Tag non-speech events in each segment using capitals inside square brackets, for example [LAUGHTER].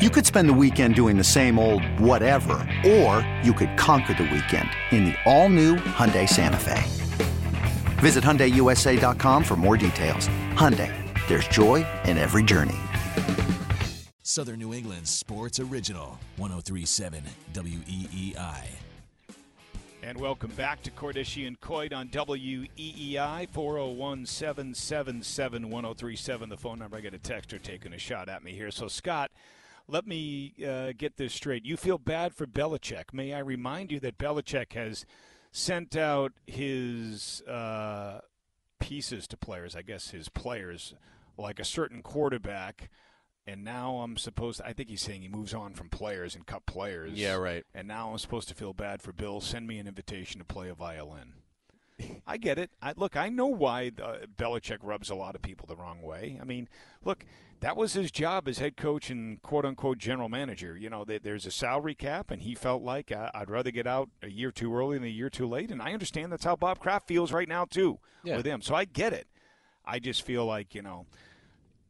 You could spend the weekend doing the same old whatever, or you could conquer the weekend in the all-new Hyundai Santa Fe. Visit HyundaiUSA.com for more details. Hyundai, there's joy in every journey. Southern New England Sports Original, 1037 WEEI. And welcome back to Cordischi and Coit on WEEI 401 777 1037. The phone number. I get a texter taking a shot at me here. So, Scott, let me uh, get this straight. You feel bad for Belichick. May I remind you that Belichick has sent out his uh, pieces to players, I guess his players, like a certain quarterback. And now I'm supposed to, I think he's saying he moves on from players and cut players. Yeah, right. And now I'm supposed to feel bad for Bill. Send me an invitation to play a violin. I get it. I, look, I know why uh, Belichick rubs a lot of people the wrong way. I mean, look, that was his job as head coach and quote unquote general manager. You know, there's a salary cap, and he felt like uh, I'd rather get out a year too early than a year too late. And I understand that's how Bob Kraft feels right now too Yeah. with him. So I get it. I just feel like you know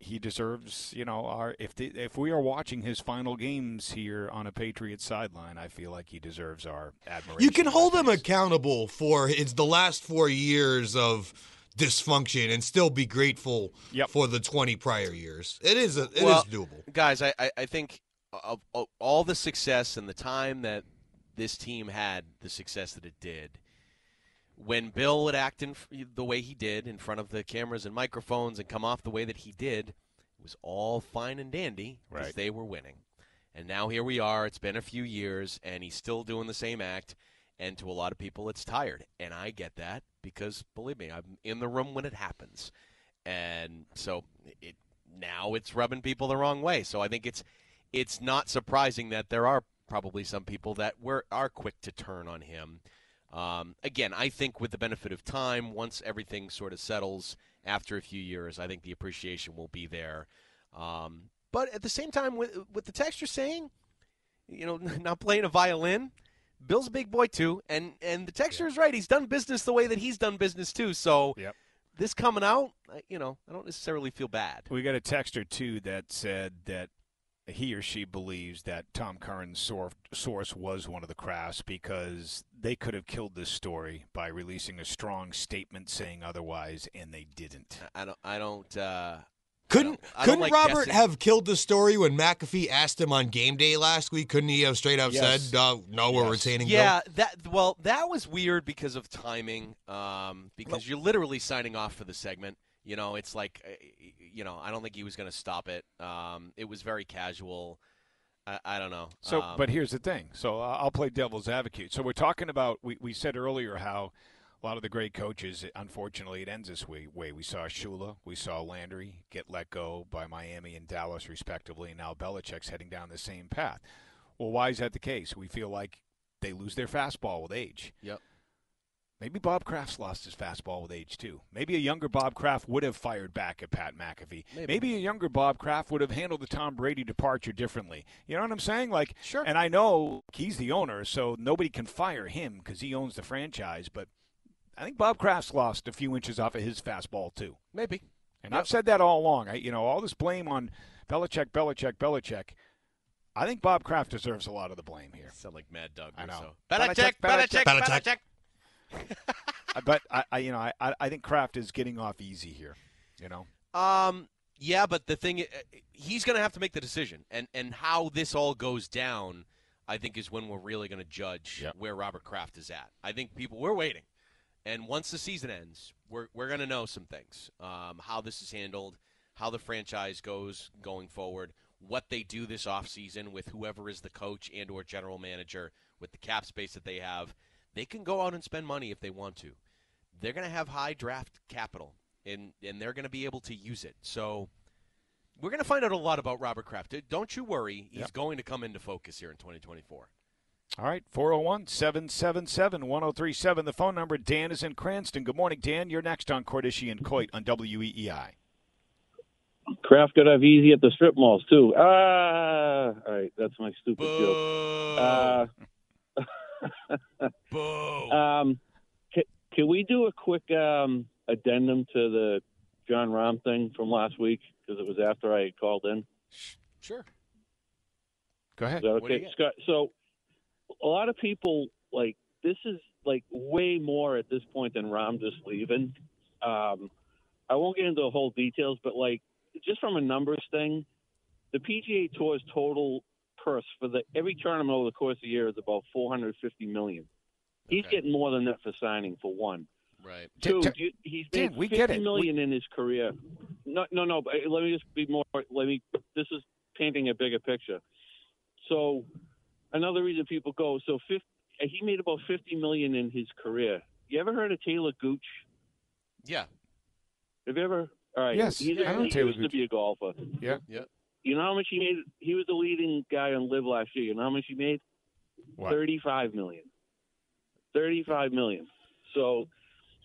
he deserves. You know, our if the, if we are watching his final games here on a Patriots sideline, I feel like he deserves our admiration. You can hold him accountable for it's the last four years of dysfunction and still be grateful Yep. for the 20 prior years. It is a, it is Well, doable. Guys, I, I, I think of, of all the success and the time that this team had the success that it did, when Bill would act in, the way he did in front of the cameras and microphones and come off the way that he did, it was all fine and dandy because Right. they were winning. And now here we are. It's been a few years, and he's still doing the same act. And to a lot of people, it's tired. And I get that because, believe me, I'm in the room when it happens. And so it now it's rubbing people the wrong way. So I think it's it's not surprising that there are probably some people that were are quick to turn on him. Um, again, I think with the benefit of time, once everything sort of settles after a few years, I think the appreciation will be there. Um, but at the same time, with, with the text you're saying, you know, [LAUGHS] not playing a violin, Bill's a big boy too, and and the texture is right. He's done business the way that he's done business too. So Yep. this coming out, you know, I don't necessarily feel bad. We got a texter too that said that he or she believes that Tom Curran's sor- source was one of the Krafts because they could have killed this story by releasing a strong statement saying otherwise, and they didn't. I don't. I don't. Uh, Couldn't I don't couldn't like Robert guessing. have killed the story when McAfee asked him on game day last week? Couldn't he have straight up Yes. said, uh, "No, we're Yes. retaining"? Yeah, that well, that was weird because of timing. Um, because you're literally signing off for the segment. You know, it's like, uh, you know, I don't think he was going to stop it. Um, it was very casual. I, I don't know. So, Um, but here's the thing. So I'll play devil's advocate. So we're talking about. We, we said earlier how a lot of the great coaches. Unfortunately, it ends this way. Way we saw Shula, we saw Landry get let go by Miami and Dallas, respectively. And now Belichick's heading down the same path. Well, why is that the case? We feel like they lose their fastball with age. Yep. Maybe Bob Kraft's lost his fastball with age too. Maybe a younger Bob Kraft would have fired back at Pat McAfee. Maybe. a younger Bob Kraft would have handled the Tom Brady departure differently. You know what I'm saying? Like, Sure. And I know he's the owner, so nobody can fire him because he owns the franchise. But I think Bob Kraft's lost a few inches off of his fastball too. maybe. And I've said that all along. I, you know, all this blame on Belichick, Belichick, Belichick. I think Bob Kraft deserves a lot of the blame here. Sound like Mad Dog. I know. So. Belichick, Belichick, Belichick, Belichick. Belichick. But I, I, you know, I, I think Kraft is getting off easy here. You know. Um, yeah, but the thing, he's going to have to make the decision, and and how this all goes down, I think, is when we're really going to judge Yep. where Robert Kraft is at. I think people we're waiting, and once the season ends, we're we're going to know some things, um, how this is handled, how the franchise goes going forward, what they do this offseason with whoever is the coach and or general manager with the cap space that they have. They can go out and spend money if they want to. They're going to have high draft capital, and and they're going to be able to use it. So We're going to find out a lot about Robert Kraft. Don't you worry. He's going to come into focus here in 2024. All right, 401 777 1037. The phone number. Dan is in Cranston. Good morning, Dan. You're next on Cordischi and Coit on E WEEI. Kraft got off easy at the strip malls too. Ah, all right, that's my stupid joke. Uh, Boo. um, can, can we do a quick um, addendum to the Jon Rahm thing from last week because it was after I had called in? Sure. Go ahead. Okay. Scott? So, a lot of people like this is like way more at this point than Rom just leaving. Um, I won't get into the whole details, but like just from a numbers thing, the PGA Tour's total purse for the every tournament over the course of the year is about 450 million. He's getting more than that for signing for one. Right. Two, Dan, you- he's Dan, made we 50 get it. million in his career. No, no, no. But let me just be more. Let me. This is painting a bigger picture. So, another reason people go. So, 50, he made about 50 million in his career. You ever heard of Taylor Gooch? Yeah. Have you ever? All right. Yes, He's I a, know he Taylor used to be a golfer. Yeah. Yeah. You know how much he made? He was the leading guy on LIV last year. You know how much he made? What? 35 million. 35 million. So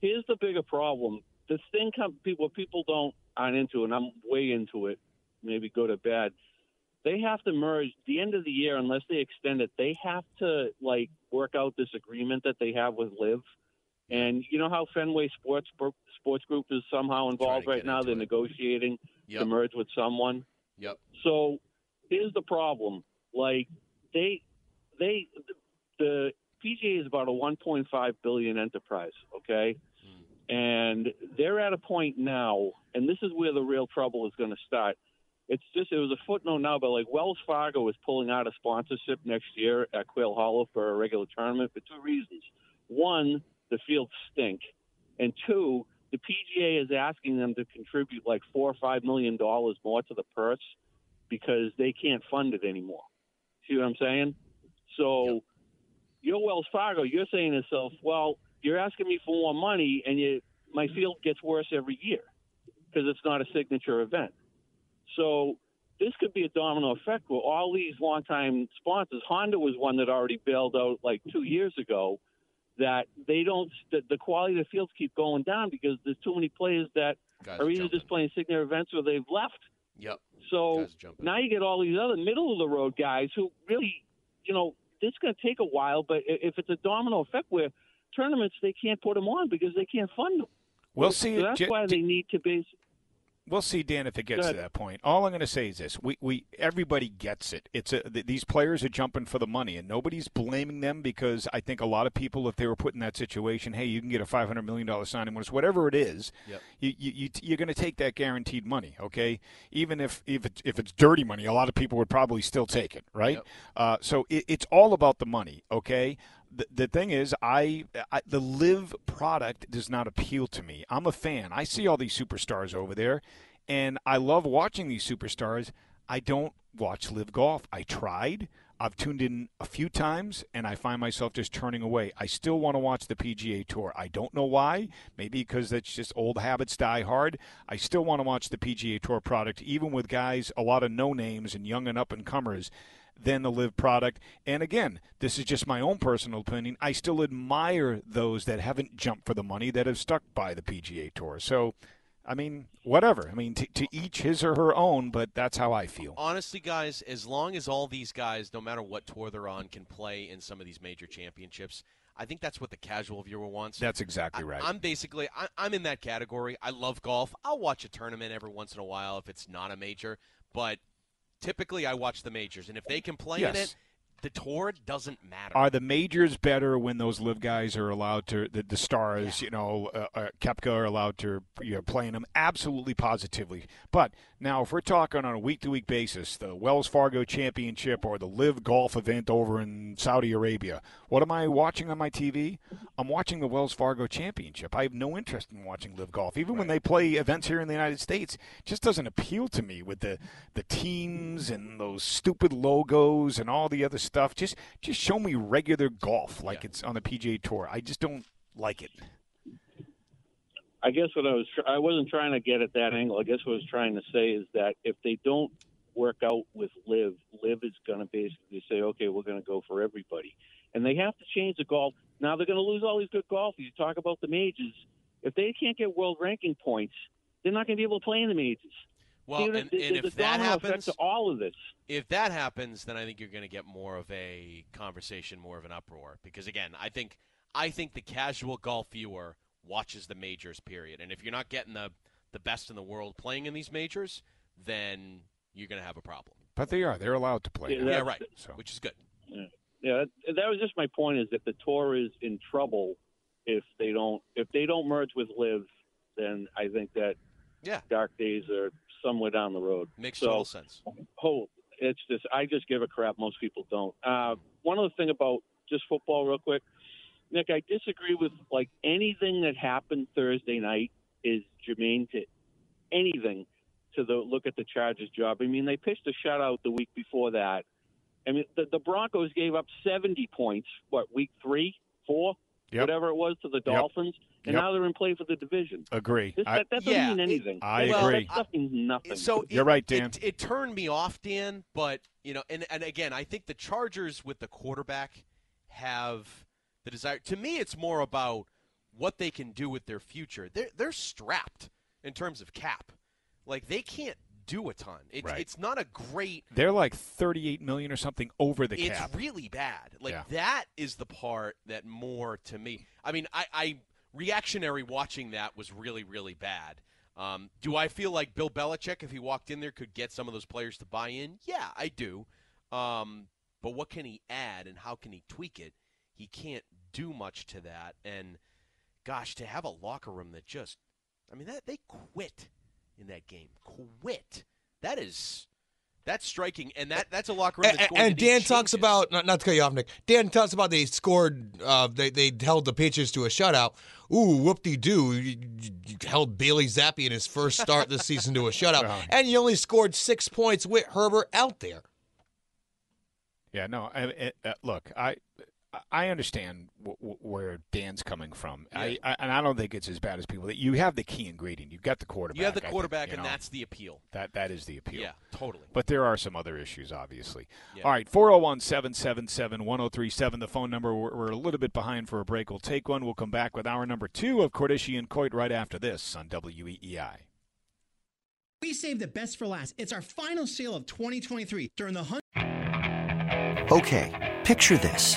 here's the bigger problem. This thing come people people don't aren't into and I'm way into it, maybe good or bad. They have to merge the end of the year unless they extend it, they have to like work out this agreement that they have with LIV. And you know how Fenway Sports Sports Group is somehow involved right now. They're it. negotiating to merge with someone. Yep. So here's the problem: like they, they, the PGA is about a 1.5 billion enterprise. Okay, hmm. and they're at a point now, and this is where the real trouble is going to start. It's just it was a footnote now, but like Wells Fargo is pulling out a sponsorship next year at Quail Hollow for a regular tournament for two reasons. One, the fields stink, and two, the PGA is asking them to contribute like four or five million dollars more to the purse because they can't fund it anymore. See what I'm saying? So you're Wells Fargo, you're saying to yourself, well, you're asking me for more money, and you, my field gets worse every year because it's not a signature event. So this could be a domino effect where all these longtime sponsors, Honda was one that already bailed out like two years ago, that they don't, that the quality of the fields keep going down because there's too many players that Guys are are either jumping. just playing signature events or they've left. Yep. So Guys are jumping. now you get all these other middle of the road guys who really, you know, it's going to take a while, but if it's a domino effect where tournaments they can't put them on because they can't fund them. We'll see. So that's J- why they need to base. We'll see, Dan, if it gets to that point. All I'm going to say is this: we, we everybody gets it. It's a, th- these players are jumping for the money, and nobody's blaming them because I think a lot of people, if they were put in that situation, hey, you can get a 500 million dollar signing bonus, whatever it is, Yep. you, you, you you're going to take that guaranteed money, okay? Even if if it's, if it's dirty money, a lot of people would probably still take it, right? Yep. Uh, so it, it's all about the money, okay? The, thing is, I, I the LIV product does not appeal to me. I'm a fan. I see all these superstars over there, and I love watching these superstars. I don't watch LIV golf. I tried. I've tuned in a few times, and I find myself just turning away. I still want to watch the PGA Tour. I don't know why. Maybe because that's just old habits die hard. I still want to watch the PGA Tour product, even with guys, a lot of no names and young and up and comers than the LIV product. And again, this is just my own personal opinion. I still admire those that haven't jumped for the money that have stuck by the PGA Tour. So, I mean, whatever. I mean, to, to each his or her own, but that's how I feel. Honestly, guys, as long as all these guys, no matter what tour they're on, can play in some of these major championships, I think that's what the casual viewer wants. That's exactly right. I, am basically I, I'm in that category. I love golf. I'll watch a tournament every once in a while if it's not a major, but typically I watch the majors, and if they can play in it, the tour doesn't matter. Are the majors better when those LIV guys are allowed to the, the stars, you know, uh, uh, Koepka are allowed to you know, play in them? Absolutely, positively. But now, if we're talking on a week to week basis, the Wells Fargo Championship or the LIV Golf event over in Saudi Arabia, what am I watching on my TV? I'm watching the Wells Fargo Championship. I have no interest in watching LIV Golf, even when they play events here in the United States. It just doesn't appeal to me with the the teams and those stupid logos and all the other stuff. Just just show me regular golf like Yeah. it's on the PGA Tour. I just don't like it. I guess what I was I wasn't trying to get at that angle. I guess what I was trying to say is that if they don't work out with LIV, LIV is going to basically say, okay, we're going to go for everybody, and they have to change the golf. Now they're going to lose all these good golfers. You talk about the majors. If they can't get world ranking points, they're not going to be able to play in the majors. Well, See, and, the, and the, if the that happens, to all of this. if that happens, then I think you're going to get more of a conversation, more of an uproar. Because again, I think I think the casual golf viewer watches the majors. Period. And if you're not getting the the best in the world playing in these majors, then you're going to have a problem. But they are. They're allowed to play. Yeah. Yeah, right. So Which is good. Yeah, that, that was just my point. Is that the tour is in trouble if they don't if they don't merge with LIV, then I think that Yeah, dark days are somewhere down the road. makes So- total sense. Oh, it's just I just give a crap. Most people don't. Uh, one other thing about just football, real quick, Nick. I disagree with like anything that happened Thursday night is germane to anything to the look at the Chargers job. I mean, they pitched a shutout the week before that. I mean, the, the Broncos gave up 70 points. What week three, four, Yep. whatever it was to the Dolphins, and Yep. now they're in play for the division. Agree. This, I, that, that doesn't yeah, mean it- anything. I That- agree. That stuff means nothing. So You're it- right, Dan. It, it turned me off, Dan. But you know, and and again, I think the Chargers with the quarterback have the desire. To me, it's more about what they can do with their future. They're they're strapped in terms of cap. Like they can't do a ton. It's Right. it's not a great. they're like 38 million or something over the It's cap. really bad. Like Yeah. that is the part that more to me. I mean, I, I reactionary watching that was really really bad. Um, do I feel like Bill Belichick, if he walked in there, could get some of those players to buy in? Yeah, I do. Um, but what can he add and how can he tweak it? He can't do much to that. And gosh, to have a locker room that just, I mean, that they quit in that game. Quit. That is. That's striking, and that, that's a locker room And, that's going and to Dan talks changes. about not, not to cut you off, Nick. Dan talks about they scored. Uh, they they held the Patriots to a shutout. Ooh, whoop de doo! You, you- you held Bailey Zappe in his first start this season to a shutout, [LAUGHS] Well. and you only scored six points with Herbert out there. Yeah, no. I, I, uh, look, I I understand w- w- where Dan's coming from. I, I and I don't think it's as bad as people. That You have the key ingredient. You've got the quarterback. You have I the think, quarterback, you and know. that's the appeal. that that is the appeal. Yeah, totally. But there are some other issues, obviously. Yeah. All right, 401 777 1037, the phone number. We're, we're a little bit behind for a break. We'll take one. We'll come back with hour number two of Cordischi and Coit right after this on WEEI. We saved the best for last. It's our final sale of 2023 during the hunt. Okay, picture this.